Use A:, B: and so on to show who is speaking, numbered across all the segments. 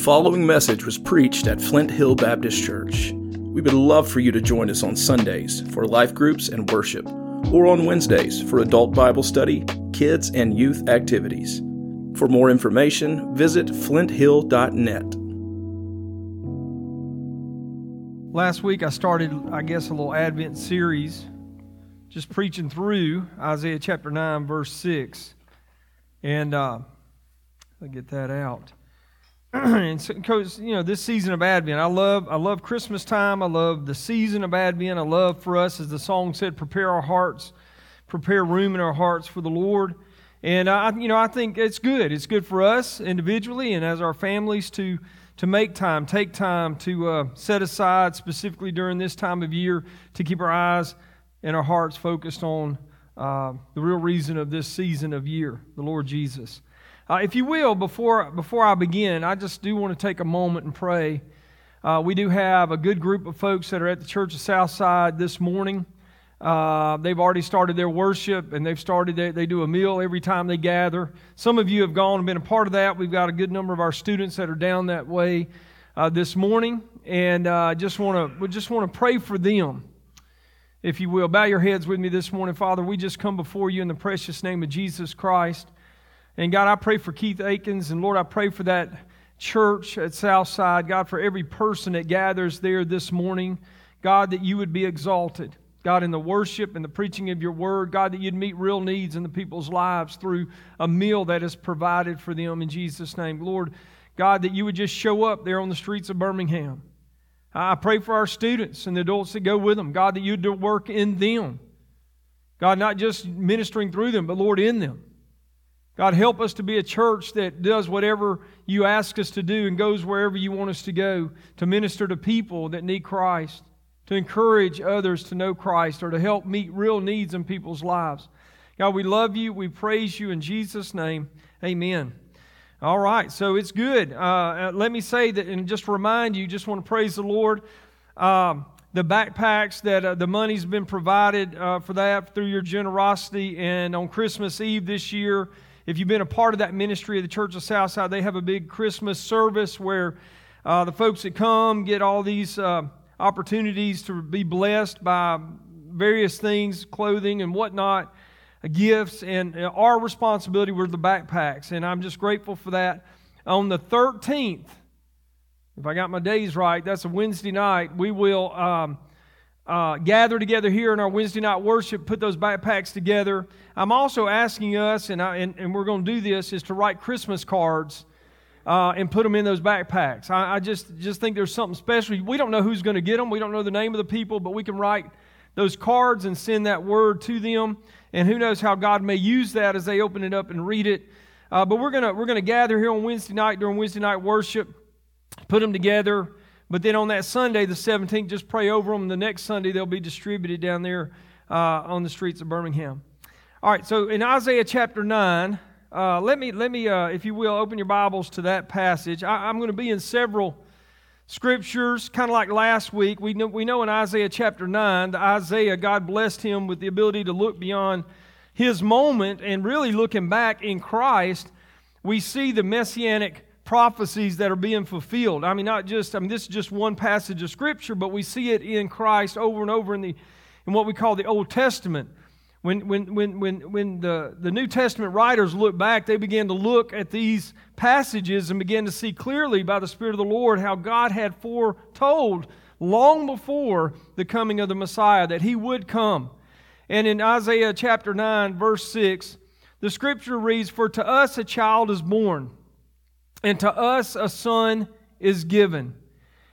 A: The following message was preached at Flint Hill Baptist Church. We would love for you to join us on Sundays for life groups and worship, or on Wednesdays for adult Bible study, kids, and youth activities. For more information, visit flinthill.net.
B: Last week I started, I guess, a little Advent series, just preaching through Isaiah chapter 9, verse 6. And uh, I'll get that out. and because you know this season of Advent, I love I love Christmas time. I love the season of Advent. I love for us, as the song said, prepare our hearts, prepare room in our hearts for the Lord. And I, you know, I think it's good. It's good for us individually and as our families to to make time, take time to uh, set aside specifically during this time of year to keep our eyes and our hearts focused on uh, the real reason of this season of year, the Lord Jesus. Uh, if you will, before, before I begin, I just do want to take a moment and pray. Uh, we do have a good group of folks that are at the Church of Southside this morning. Uh, they've already started their worship and they've started, they, they do a meal every time they gather. Some of you have gone and been a part of that. We've got a good number of our students that are down that way uh, this morning. And I uh, just want to, we just want to pray for them if you will. Bow your heads with me this morning, Father. We just come before you in the precious name of Jesus Christ. And God, I pray for Keith Akins, and Lord, I pray for that church at Southside. God, for every person that gathers there this morning, God, that you would be exalted. God, in the worship and the preaching of your word, God, that you'd meet real needs in the people's lives through a meal that is provided for them in Jesus' name. Lord, God, that you would just show up there on the streets of Birmingham. I pray for our students and the adults that go with them. God, that you'd work in them. God, not just ministering through them, but Lord, in them. God, help us to be a church that does whatever you ask us to do and goes wherever you want us to go to minister to people that need Christ, to encourage others to know Christ, or to help meet real needs in people's lives. God, we love you. We praise you in Jesus' name. Amen. All right, so it's good. Uh, uh let me say that and just remind you, just want to praise the Lord. Um, the backpacks that uh, the money's been provided uh, for that through your generosity, and on Christmas Eve this year, if you've been a part of that ministry of the Church of Southside, they have a big Christmas service where uh, the folks that come get all these uh, opportunities to be blessed by various things, clothing and whatnot, uh, gifts, and uh, our responsibility were the backpacks. And I'm just grateful for that. On the 13th, if I got my days right, that's a Wednesday night, we will. Um, uh, gather together here in our Wednesday night worship, put those backpacks together. I'm also asking us, and, I, and, and we're going to do this, is to write Christmas cards uh, and put them in those backpacks. I, I, just, just think there's something special. We don't know who's going to get them. We don't know the name of the people, but we can write those cards and send that word to them. And who knows how God may use that as they open it up and read it. Uh, but we're going we're gonna gather here on Wednesday night during Wednesday night worship, put them together but then on that Sunday, the 17th, just pray over them. The next Sunday, they'll be distributed down there uh, on the streets of Birmingham. All right, so in Isaiah chapter 9, uh, let me, let me uh, if you will, open your Bibles to that passage. I, am going to be in several scriptures, kind of like last week. We know, we know in Isaiah chapter 9, the Isaiah, God blessed him with the ability to look beyond his moment and really looking back in Christ, we see the messianic prophecies that are being fulfilled. I mean, not just, I mean, this is just one passage of Scripture, but we see it in Christ over and over in, the, in what we call the Old Testament. When, when, when, when, when the, the New Testament writers look back, they began to look at these passages and began to see clearly by the Spirit of the Lord how God had foretold long before the coming of the Messiah that he would come. And in Isaiah chapter 9, verse 6, the scripture reads, For to us a child is born and to us a son is given.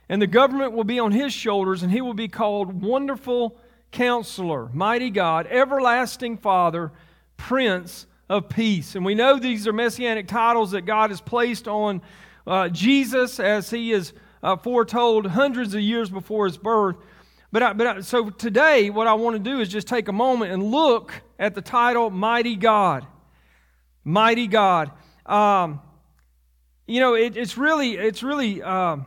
B: And the government will be on his shoulders, and he will be called Wonderful Counselor, Mighty God, Everlasting Father, Prince of Peace. And we know these are messianic titles that God has placed on uh, Jesus as he is uh, foretold hundreds of years before his birth. But, I, but I, so today, what I want to do is just take a moment and look at the title Mighty God. Mighty God. Um, you know, it, it's really, it's really, um,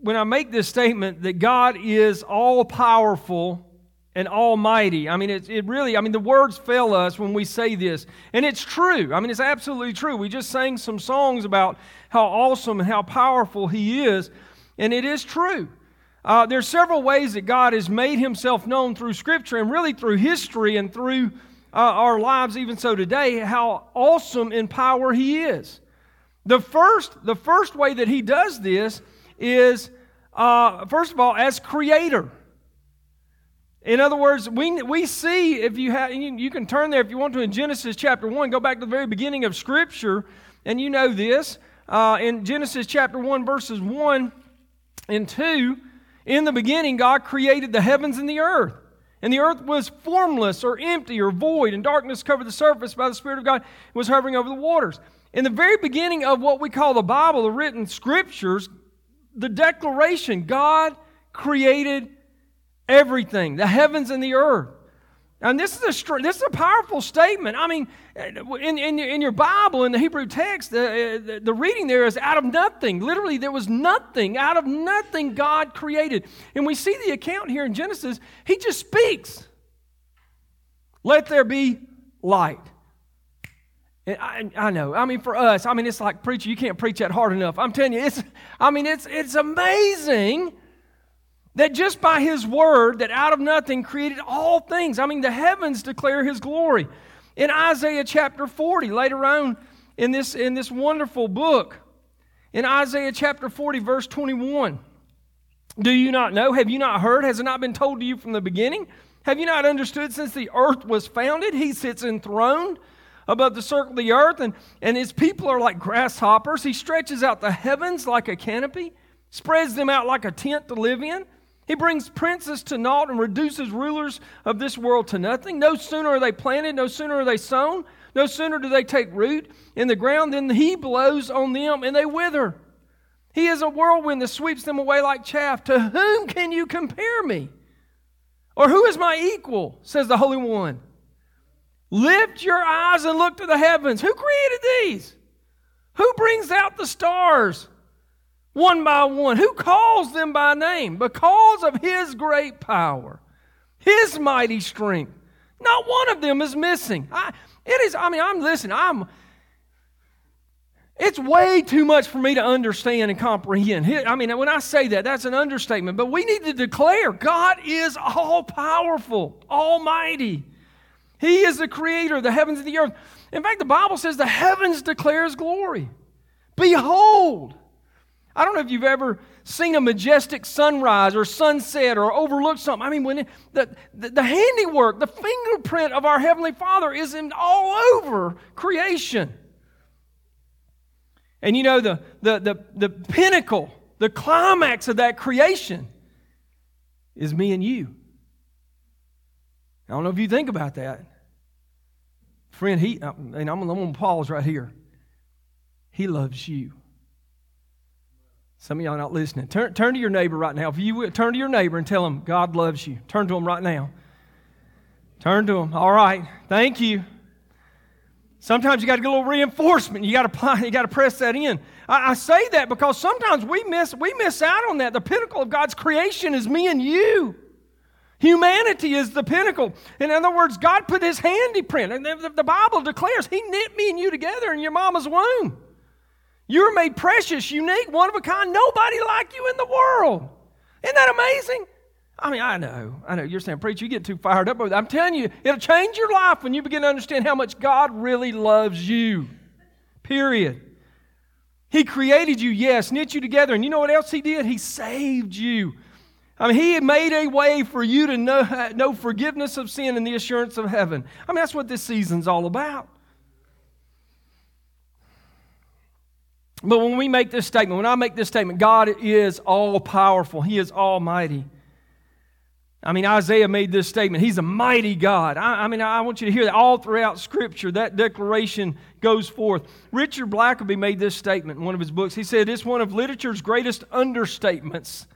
B: when I make this statement that God is all powerful and almighty. I mean, it, it really, I mean, the words fail us when we say this. And it's true. I mean, it's absolutely true. We just sang some songs about how awesome and how powerful He is, and it is true. Uh, there's several ways that God has made Himself known through Scripture and really through history and through uh, our lives, even so today, how awesome in power He is. The first, the first way that He does this is, uh, first of all, as Creator. In other words, we, we see, if you have, you, you can turn there if you want to in Genesis chapter 1, go back to the very beginning of Scripture, and you know this. Uh, in Genesis chapter 1, verses 1 and 2, in the beginning, God created the heavens and the earth. And the earth was formless or empty or void, and darkness covered the surface by the Spirit of God was hovering over the waters. In the very beginning of what we call the Bible, the written scriptures, the declaration God created everything, the heavens and the earth. And this is a this is a powerful statement. I mean, in, in, in your Bible, in the Hebrew text, the, the, the reading there is out of nothing. Literally, there was nothing. Out of nothing, God created. And we see the account here in Genesis. He just speaks. Let there be light. And I, I know. I mean, for us, I mean, it's like preacher. You can't preach that hard enough. I'm telling you, it's. I mean, it's it's amazing that just by his word that out of nothing created all things i mean the heavens declare his glory in isaiah chapter 40 later on in this in this wonderful book in isaiah chapter 40 verse 21 do you not know have you not heard has it not been told to you from the beginning have you not understood since the earth was founded he sits enthroned above the circle of the earth and, and his people are like grasshoppers he stretches out the heavens like a canopy spreads them out like a tent to live in he brings princes to naught and reduces rulers of this world to nothing. No sooner are they planted, no sooner are they sown, no sooner do they take root in the ground than he blows on them and they wither. He is a whirlwind that sweeps them away like chaff. To whom can you compare me? Or who is my equal? says the Holy One. Lift your eyes and look to the heavens. Who created these? Who brings out the stars? one by one. Who calls them by name? Because of his great power, his mighty strength. Not one of them is missing. I, it is, I mean, I'm listening. I'm it's way too much for me to understand and comprehend. I mean, when I say that, that's an understatement. But we need to declare God is all powerful, almighty. He is the creator of the heavens and the earth. In fact, the Bible says the heavens declare his glory. Behold, I don't know if you've ever seen a majestic sunrise or sunset or overlooked something. I mean, when it, the, the, the handiwork, the fingerprint of our Heavenly Father is in all over creation. And you know, the, the, the, the pinnacle, the climax of that creation is me and you. I don't know if you think about that. Friend, he, uh, and I'm, I'm going to pause right here. He loves you. Some of y'all not listening. Turn, turn to your neighbor right now. If you would, turn to your neighbor and tell him God loves you. Turn to him right now. Turn to him. All right. Thank you. Sometimes you got to get a little reinforcement. You got to you got to press that in. I, I say that because sometimes we miss we miss out on that. The pinnacle of God's creation is me and you. Humanity is the pinnacle. In other words, God put his handprint. And the, the Bible declares he knit me and you together in your mama's womb. You're made precious, unique, one of a kind, nobody like you in the world. Isn't that amazing? I mean, I know, I know. You're saying, preacher, you get too fired up. I'm telling you, it'll change your life when you begin to understand how much God really loves you. Period. He created you, yes, knit you together. And you know what else He did? He saved you. I mean, He made a way for you to know, know forgiveness of sin and the assurance of heaven. I mean, that's what this season's all about. But when we make this statement, when I make this statement, God is all powerful, He is almighty. I mean, Isaiah made this statement. He's a mighty God. I, I, mean, I want you to hear that all throughout Scripture, that declaration goes forth. Richard Blackaby made this statement in one of his books. He said, It's one of literature's greatest understatements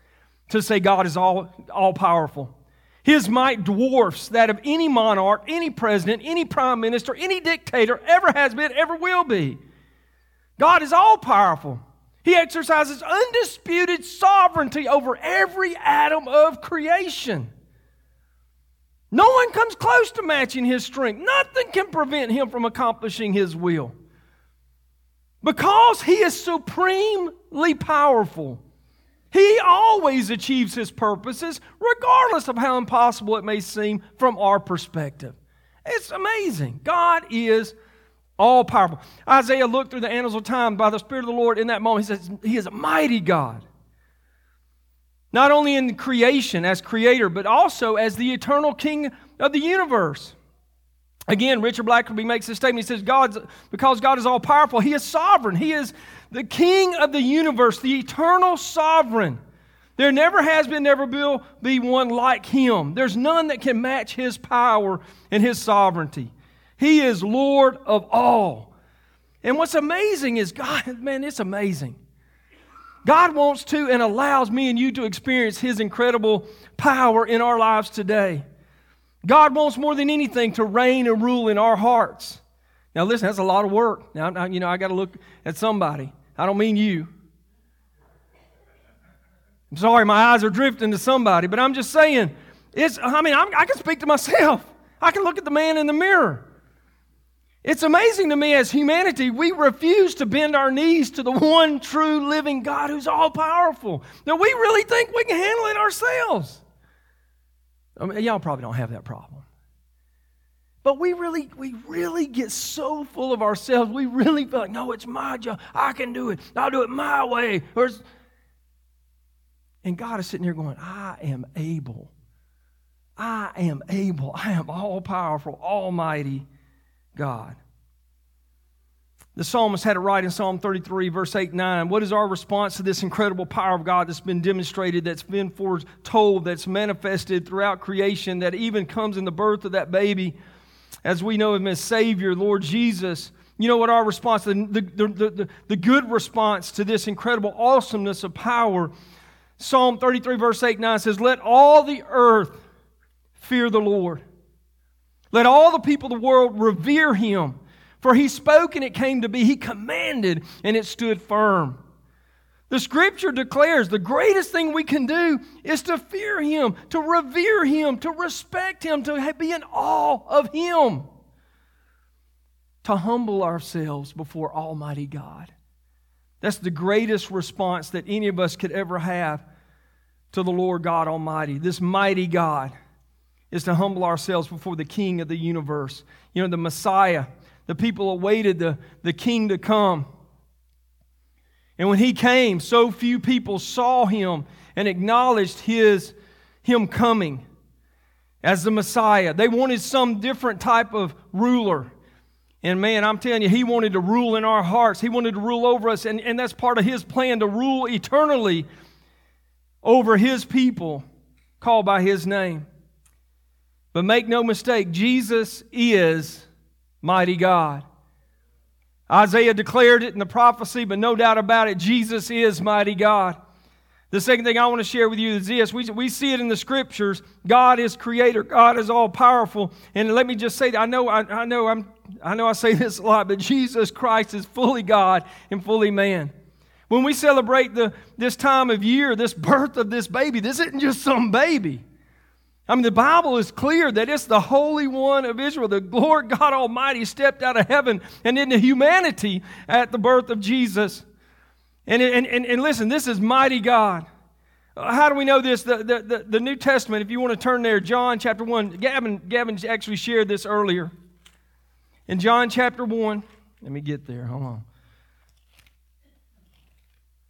B: to say God is all, all powerful. His might dwarfs that of any monarch, any president, any prime minister, any dictator ever has been, ever will be. God is all powerful. He exercises undisputed sovereignty over every atom of creation. No one comes close to matching his strength. Nothing can prevent him from accomplishing his will. Because he is supremely powerful, he always achieves his purposes, regardless of how impossible it may seem from our perspective. It's amazing. God is all powerful. Isaiah looked through the annals of time by the Spirit of the Lord in that moment. He says, He is a mighty God. Not only in creation as creator, but also as the eternal king of the universe. Again, Richard Blackaby makes this statement. He says, God's, because God is all powerful, He is sovereign. He is the king of the universe, the eternal sovereign. There never has been, never will be one like Him. There's none that can match His power and His sovereignty. He is Lord of all. And what's amazing is, God, man, it's amazing. God wants to and allows me and you to experience His incredible power in our lives today. God wants more than anything to reign and rule in our hearts. Now, listen, that's a lot of work. Now, you know, I got to look at somebody. I don't mean you. I'm sorry, my eyes are drifting to somebody, but I'm just saying, it's, I mean, I'm, I can speak to myself. I can look at the man in the mirror. It's amazing to me as humanity, we refuse to bend our knees to the one true living God who's all powerful. That we really think we can handle it ourselves. I mean, y'all probably don't have that problem. But we really, we really get so full of ourselves. We really feel like, no, it's my job. I can do it. I'll do it my way. and God is sitting here going, I am able. I am able. I am all powerful, almighty God. The psalmist had it right in Psalm 33, verse 8 9. What is our response to this incredible power of God that's been demonstrated, that's been foretold, that's manifested throughout creation, that even comes in the birth of that baby, as we know him as Savior, Lord Jesus? You know what our response, the, the, the, the, the good response to this incredible awesomeness of power? Psalm 33, verse 8 9 says, Let all the earth fear the Lord. Let all the people of the world revere him. For he spoke and it came to be. He commanded and it stood firm. The scripture declares the greatest thing we can do is to fear him, to revere him, to respect him, to be in awe of him, to humble ourselves before Almighty God. That's the greatest response that any of us could ever have to the Lord God Almighty, this mighty God, is to humble ourselves before the King of the universe. You know, the Messiah the people awaited the, the king to come. And when he came, so few people saw him and acknowledged his, him coming as the Messiah. They wanted some different type of ruler. And man, I'm telling you, he wanted to rule in our hearts. He wanted to rule over us. And, and that's part of his plan to rule eternally over his people called by his name. But make no mistake, Jesus is mighty God. Isaiah declared it in the prophecy, but no doubt about it, Jesus is mighty God. The second thing I want to share with you is this. We, we see it in the scriptures. God is creator. God is all powerful. And let me just say that I know I, I know I'm I know I say this a lot, but Jesus Christ is fully God and fully man. When we celebrate the, this time of year, this birth of this baby, this isn't just some baby. I mean, the Bible is clear that it's the Holy One of Israel. The Lord God Almighty stepped out of heaven and into humanity at the birth of Jesus. And, and, and, and listen, this is mighty God. Uh, how do we know this? The, the, the, the, New Testament, if you want to turn there, John chapter 1. Gavin, Gavin actually shared this earlier. In John chapter 1, let me get there. Hold on.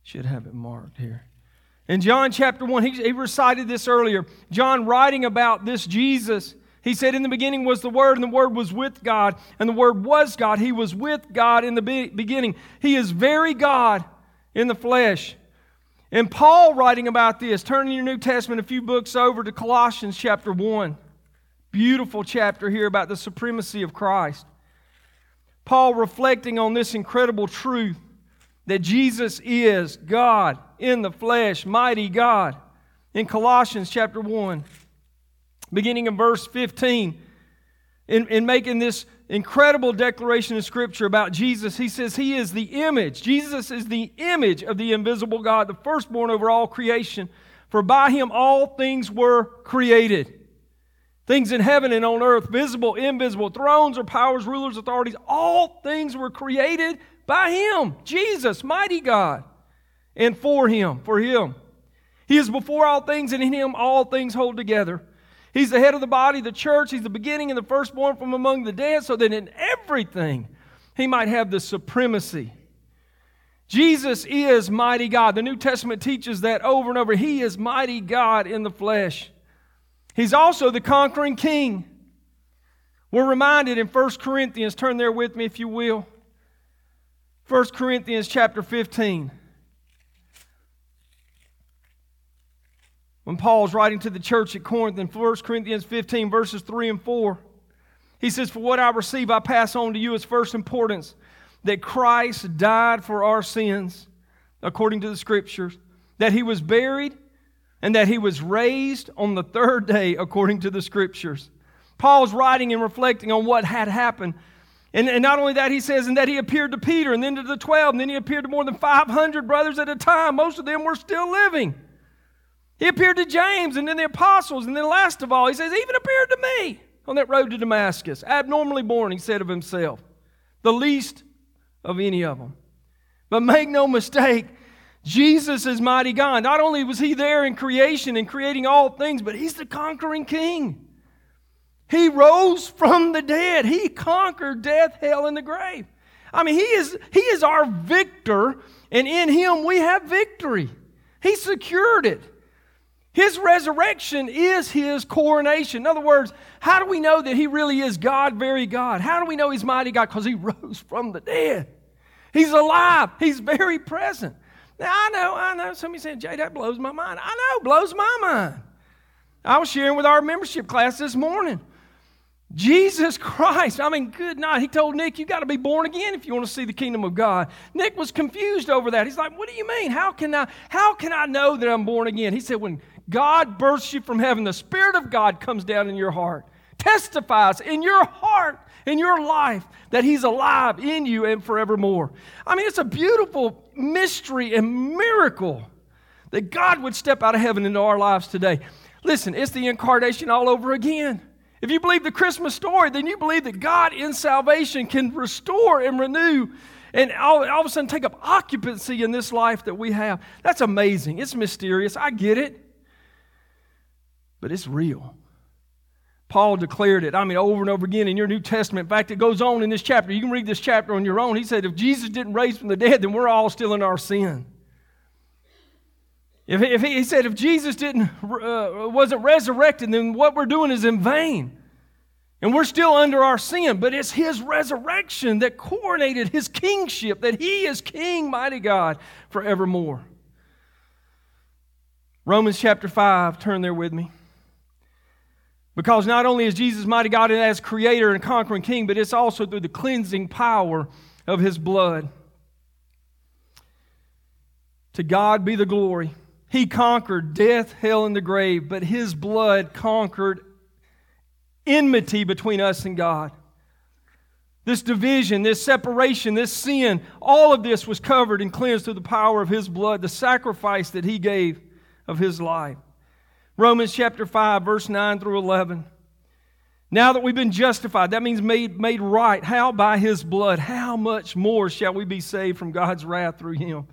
B: Should have it marked here. In John chapter 1, he, he recited this earlier. John writing about this Jesus. He said, In the beginning was the Word, and the Word was with God, and the Word was God. He was with God in the be- beginning. He is very God in the flesh. And Paul writing about this, turning your New Testament a few books over to Colossians chapter 1. Beautiful chapter here about the supremacy of Christ. Paul reflecting on this incredible truth that Jesus is God in the flesh, mighty God. In Colossians chapter 1, beginning in verse 15, in, in making this incredible declaration of Scripture about Jesus, he says he is the image. Jesus is the image of the invisible God, the firstborn over all creation. For by him all things were created Things in heaven and on earth, visible, invisible, thrones or powers, rulers, authorities, all things were created by Him, Jesus, mighty God, and for Him, for Him. He is before all things, and in Him all things hold together. He's the head of the body, the church. He's the beginning and the firstborn from among the dead, so that in everything He might have the supremacy. Jesus is mighty God. The New Testament teaches that over and over. He is mighty God in the flesh. He's also the conquering king. We're reminded in 1 Corinthians, turn there with me if you will. 1 Corinthians chapter 15. When Paul's writing to the church at Corinth in 1 Corinthians 15, verses 3 and 4, he says, For what I receive, I pass on to you as first importance that Christ died for our sins, according to the Scriptures, that he was buried and that he was raised on the third day according to the scriptures. Paul's writing and reflecting on what had happened. And, and, not only that, he says, and that he appeared to Peter and then to the 12, and then he appeared to more than 500 brothers at a time. Most of them were still living. He appeared to James and then the apostles, and then last of all, he says, even appeared to me on that road to Damascus. Abnormally born, he said of himself, the least of any of them. But make no mistake, Jesus is mighty God. Not only was he there in creation and creating all things, but he's the conquering king. He rose from the dead. He conquered death, hell, and the grave. I mean, he is, he is our victor, and in him we have victory. He secured it. His resurrection is his coronation. In other words, how do we know that he really is God, very God? How do we know he's mighty God? Because he rose from the dead. He's alive, he's very present. Now, I know, I know. Somebody said, Jay, that blows my mind. I know, blows my mind. I was sharing with our membership class this morning. Jesus Christ. I mean, good night. He told Nick, you got to be born again if you want to see the kingdom of God. Nick was confused over that. He's like, what do you mean? How can I, how can I know that I'm born again? He said, when God births you from heaven, the Spirit of God comes down in your heart, testifies in your heart in your life that He's alive in you and forevermore. I mean, it's a beautiful mystery and miracle that God would step out of heaven into our lives today. Listen, it's the incarnation all over again. If you believe the Christmas story, then you believe that God in salvation can restore and renew and all, all of a sudden take up occupancy in this life that we have. That's amazing. It's mysterious. I get it. But it's real. Paul declared it, I mean, over and over again in your New Testament. In fact, it goes on in this chapter. You can read this chapter on your own. He said, if Jesus didn't raise from the dead, then we're all still in our sin. If, if he, he, said, if Jesus didn't, uh, wasn't resurrected, then what we're doing is in vain. And we're still under our sin, but it's his resurrection that coronated his kingship, that he is king, mighty God, forevermore. Romans chapter 5, turn there with me. Because not only is Jesus mighty God and as creator and conquering king, but it's also through the cleansing power of his blood. To God be the glory. He conquered death, hell, and the grave, but his blood conquered enmity between us and God. This division, this separation, this sin, all of this was covered and cleansed through the power of his blood, the sacrifice that he gave of his life. Romans chapter 5, verse 9 through 11. Now that we've been justified, that means made, made right. How? By his blood. How much more shall we be saved from God's wrath through him?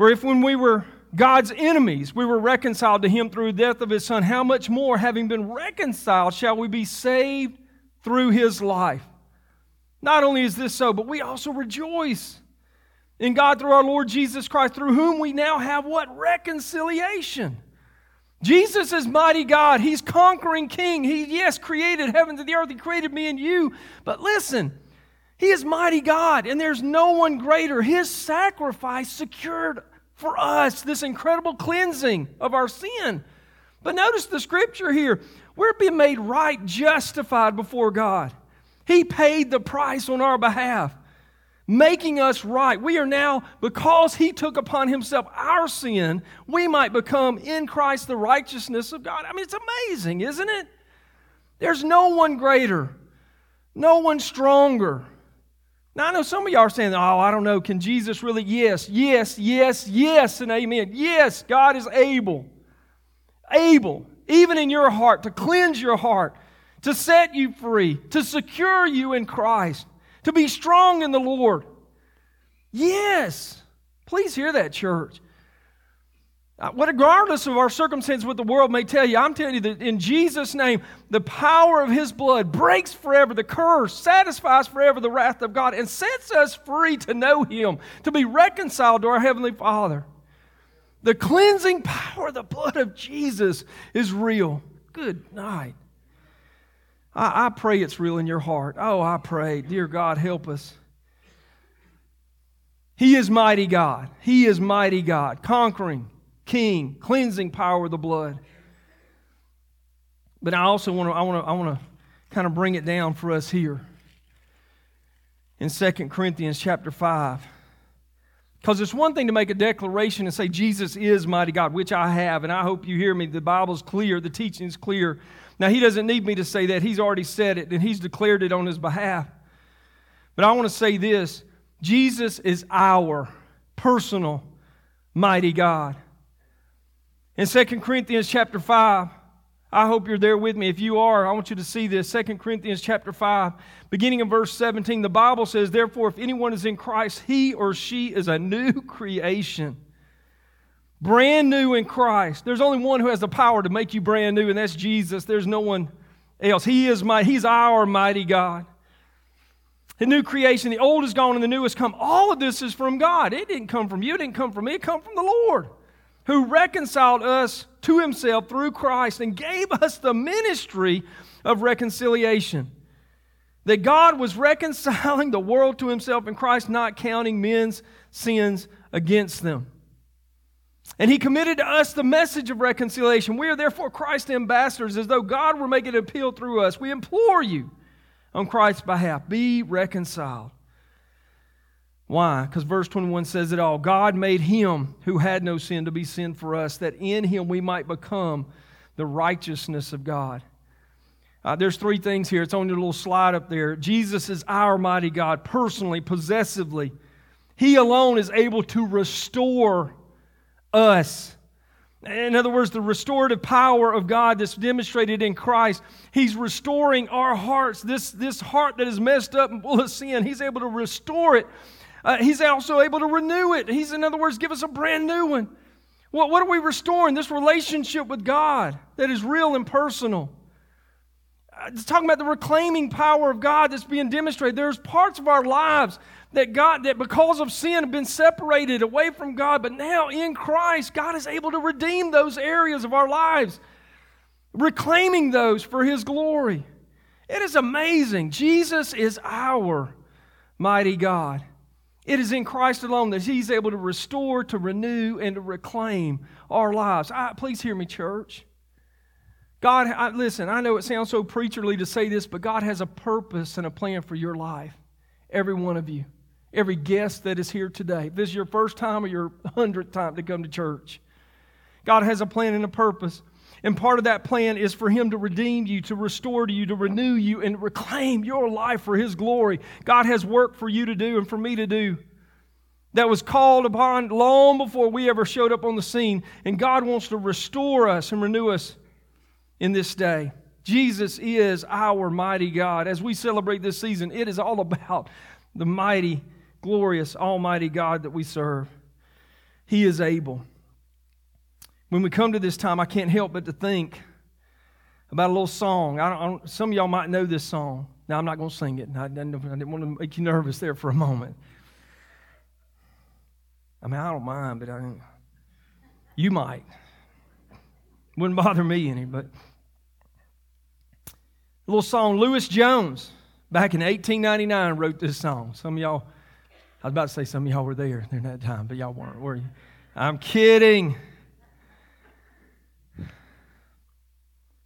B: For if when we were God's enemies, we were reconciled to him through the death of his son, how much more, having been reconciled, shall we be saved through his life? Not only is this so, but we also rejoice in God through our Lord Jesus Christ, through whom we now have what? Reconciliation. Jesus is mighty God. He's conquering king. He, yes, created heavens and the earth. He created me and you. But listen, He is mighty God, and there's no one greater. His sacrifice secured for us this incredible cleansing of our sin. But notice the scripture here. We're being made right, justified before God. He paid the price on our behalf making us right. We are now, because He took upon Himself our sin, we might become in Christ the righteousness of God. I mean, it's amazing, isn't it? There's no one greater, no one stronger. Now, I know some of y'all are saying, oh, I don't know, can Jesus really? Yes, yes, yes, yes, and amen. Yes, God is able. Able. even in your heart, to cleanse your heart, to set you free, to secure you in Christ, to be strong in the Lord. Yes. Please hear that, church. Uh, regardless of our circumstance, what the world may tell you, I'm telling you that in Jesus' name, the power of His blood breaks forever the curse, satisfies forever the wrath of God, and sets us free to know Him, to be reconciled to our Heavenly Father. The cleansing power of the blood of Jesus is real. Good night. I, I pray it's real in your heart. Oh, I pray, dear God, help us. He is mighty God. He is mighty God, conquering King, cleansing power of the blood. But I also want to I want to I want to kind of bring it down for us here in 2 Corinthians chapter 5. Because it's one thing to make a declaration and say Jesus is mighty God, which I have, and I hope you hear me. The Bible's clear, the teaching is clear. Now, He doesn't need me to say that. He's already said it, and He's declared it on His behalf. But I want to say this Jesus is our personal mighty God. In 2 Corinthians chapter 5, I hope you're there with me. If you are, I want you to see this. 2 Corinthians chapter 5, beginning in verse 17, the Bible says, Therefore, if anyone is in Christ, he or she is a new creation. Brand new in Christ. There's only one who has the power to make you brand new, and that's Jesus. There's no one else. He is my, He's our mighty God. The new creation, the old is gone and the new has come. All of this is from God. It didn't come from you, it didn't come from me, it come from the Lord who reconciled us to himself through Christ and gave us the ministry of reconciliation. That God was reconciling the world to himself in Christ, not counting men's sins against them. And he committed to us the message of reconciliation. We are therefore Christ's ambassadors, as though God were making an appeal through us. We implore you on Christ's behalf be reconciled why? Because verse 21 says it all. God made him who had no sin to be sin for us, that in him we might become the righteousness of God. Uh, there's three things here. It's on your little slide up there. Jesus is our mighty God, personally, possessively. He alone is able to restore us. In other words, the restorative power of God that's demonstrated in Christ, He's restoring our hearts. This, this heart that is messed up and full of sin, He's able to restore it uh, he's also able to renew it. He's, in other words, give us a brand new one. What, what are we restoring? This relationship with God that is real and personal. Uh, it's talking about the reclaiming power of God that's being demonstrated. There's parts of our lives that God, that because of sin have been separated away from God, but now in Christ, God is able to redeem those areas of our lives, reclaiming those for His glory. It is amazing. Jesus is our mighty God. It is in Christ alone that He's able to restore, to renew, and to reclaim our lives. I, please hear me, church. God, I, listen, I know it sounds so preacherly to say this, but God has a purpose and a plan for your life. Every one of you. Every guest that is here today. If this is your first time or your hundredth time to come to church. God has a plan and a purpose. And part of that plan is for Him to redeem you, to restore to you, to renew you, and reclaim your life for His glory. God has work for you to do and for me to do that was called upon long before we ever showed up on the scene. And God wants to restore us and renew us in this day. Jesus is our mighty God. As we celebrate this season, it is all about the mighty, glorious, almighty God that we serve. He is able. When we come to this time, I can't help but to think about a little song. I don't, I don't, some of y'all might know this song. Now, I'm not going to sing it. I, I didn't want to make you nervous there for a moment. I mean, I don't mind, but I you might. Wouldn't bother me any, but a little song. Lewis Jones, back in 1899, wrote this song. Some of y'all, I was about to say some of y'all were there during that time, but y'all weren't, were you? I'm kidding.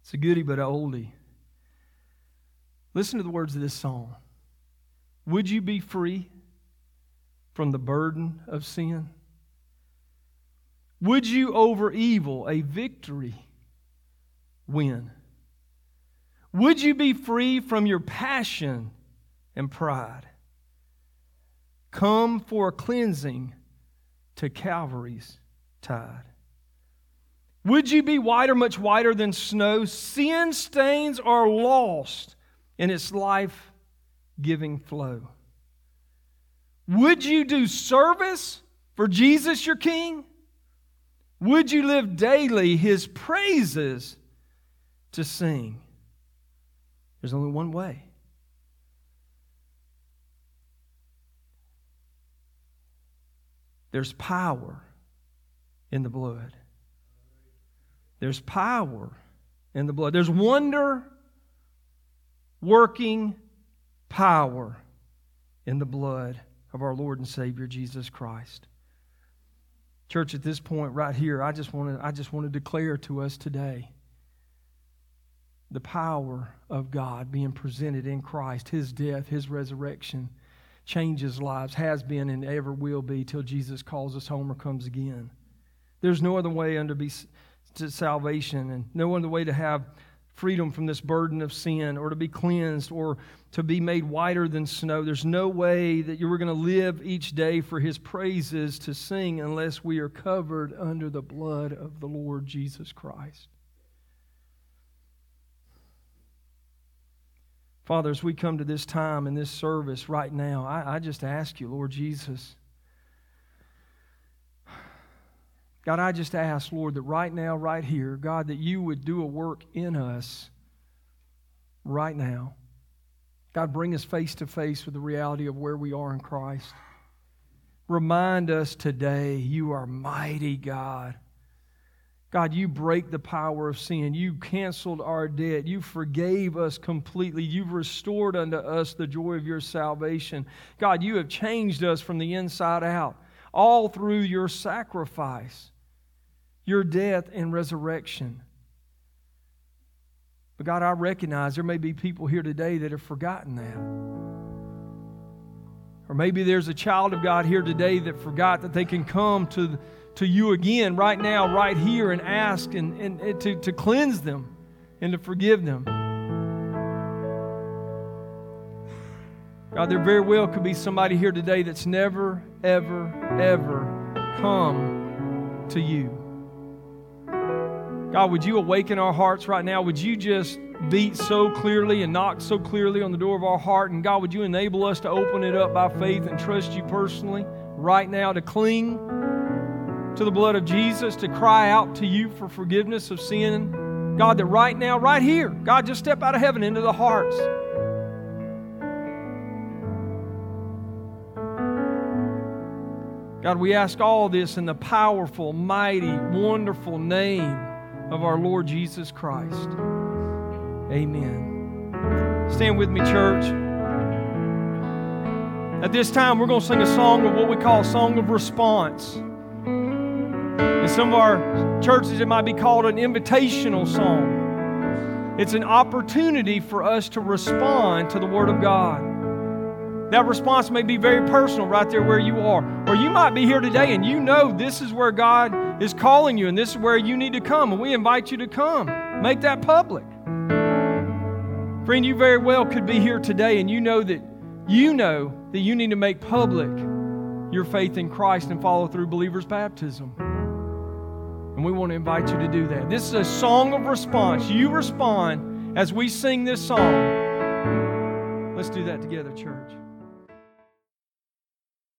B: It's a goodie but a oldie. Listen to the words of this song. Would you be free from the burden of sin? Would you over evil a victory win? Would you be free from your passion and pride? Come for a cleansing to Calvary's tide. Would you be whiter, much whiter than snow? Sin stains are lost in its life giving flow. Would you do service for Jesus your King? Would you live daily his praises to sing? There's only one way. There's power in the blood. There's power in the blood. There's wonder working power in the blood of our Lord and Savior Jesus Christ. Church, at this point right here, I just want to I just want to declare to us today the power of God being presented in Christ, his death, his resurrection changes lives, has been and ever will be till Jesus calls us home or comes again. There's no other way under be to salvation and no other way to have freedom from this burden of sin or to be cleansed or to be made whiter than snow. There's no way that you're going to live each day for his praises to sing unless we are covered under the blood of the Lord Jesus Christ. Father, as we come to this time in this service right now, I, I just ask you, Lord Jesus. God, I just ask, Lord, that right now, right here, God, that you would do a work in us right now. God, bring us face to face with the reality of where we are in Christ. Remind us today you are mighty God. God, you break the power of sin. You canceled our debt. You forgave us completely. You've restored unto us the joy of your salvation. God, you have changed us from the inside out, all through your sacrifice, your death and resurrection. But God, I recognize there may be people here today that have forgotten that. Or maybe there's a child of God here today that forgot that they can come to to you again right now, right here, and ask and, and, and to, to cleanse them and to forgive them. God, there very well could be somebody here today that's never, ever, ever come to you. God, would you awaken our hearts right now? Would you just beat so clearly and knock so clearly on the door of our heart? And God, would you enable us to open it up by faith and trust you personally right now to cling to the blood of Jesus, to cry out to you for forgiveness of sin. God, that right now, right here, God, just step out of heaven into the hearts. God, we ask all this in the powerful, mighty, wonderful name of our Lord Jesus Christ. Amen. Stand with me, church. At this time, we're going to sing a song of what we call a song of response. In some of our churches, it might be called an invitational song. It's an opportunity for us to respond to the Word of God. That response may be very personal right there where you are. Or you might be here today and you know this is where God is calling you and this is where you need to come, and we invite you to come. Make that public. Friend, you very well could be here today and you know that you know that you need to make public your faith in Christ and follow through believer's baptism. And we want to invite you to do that. This is a song of response. You respond as we sing this song. Let's do that together, church.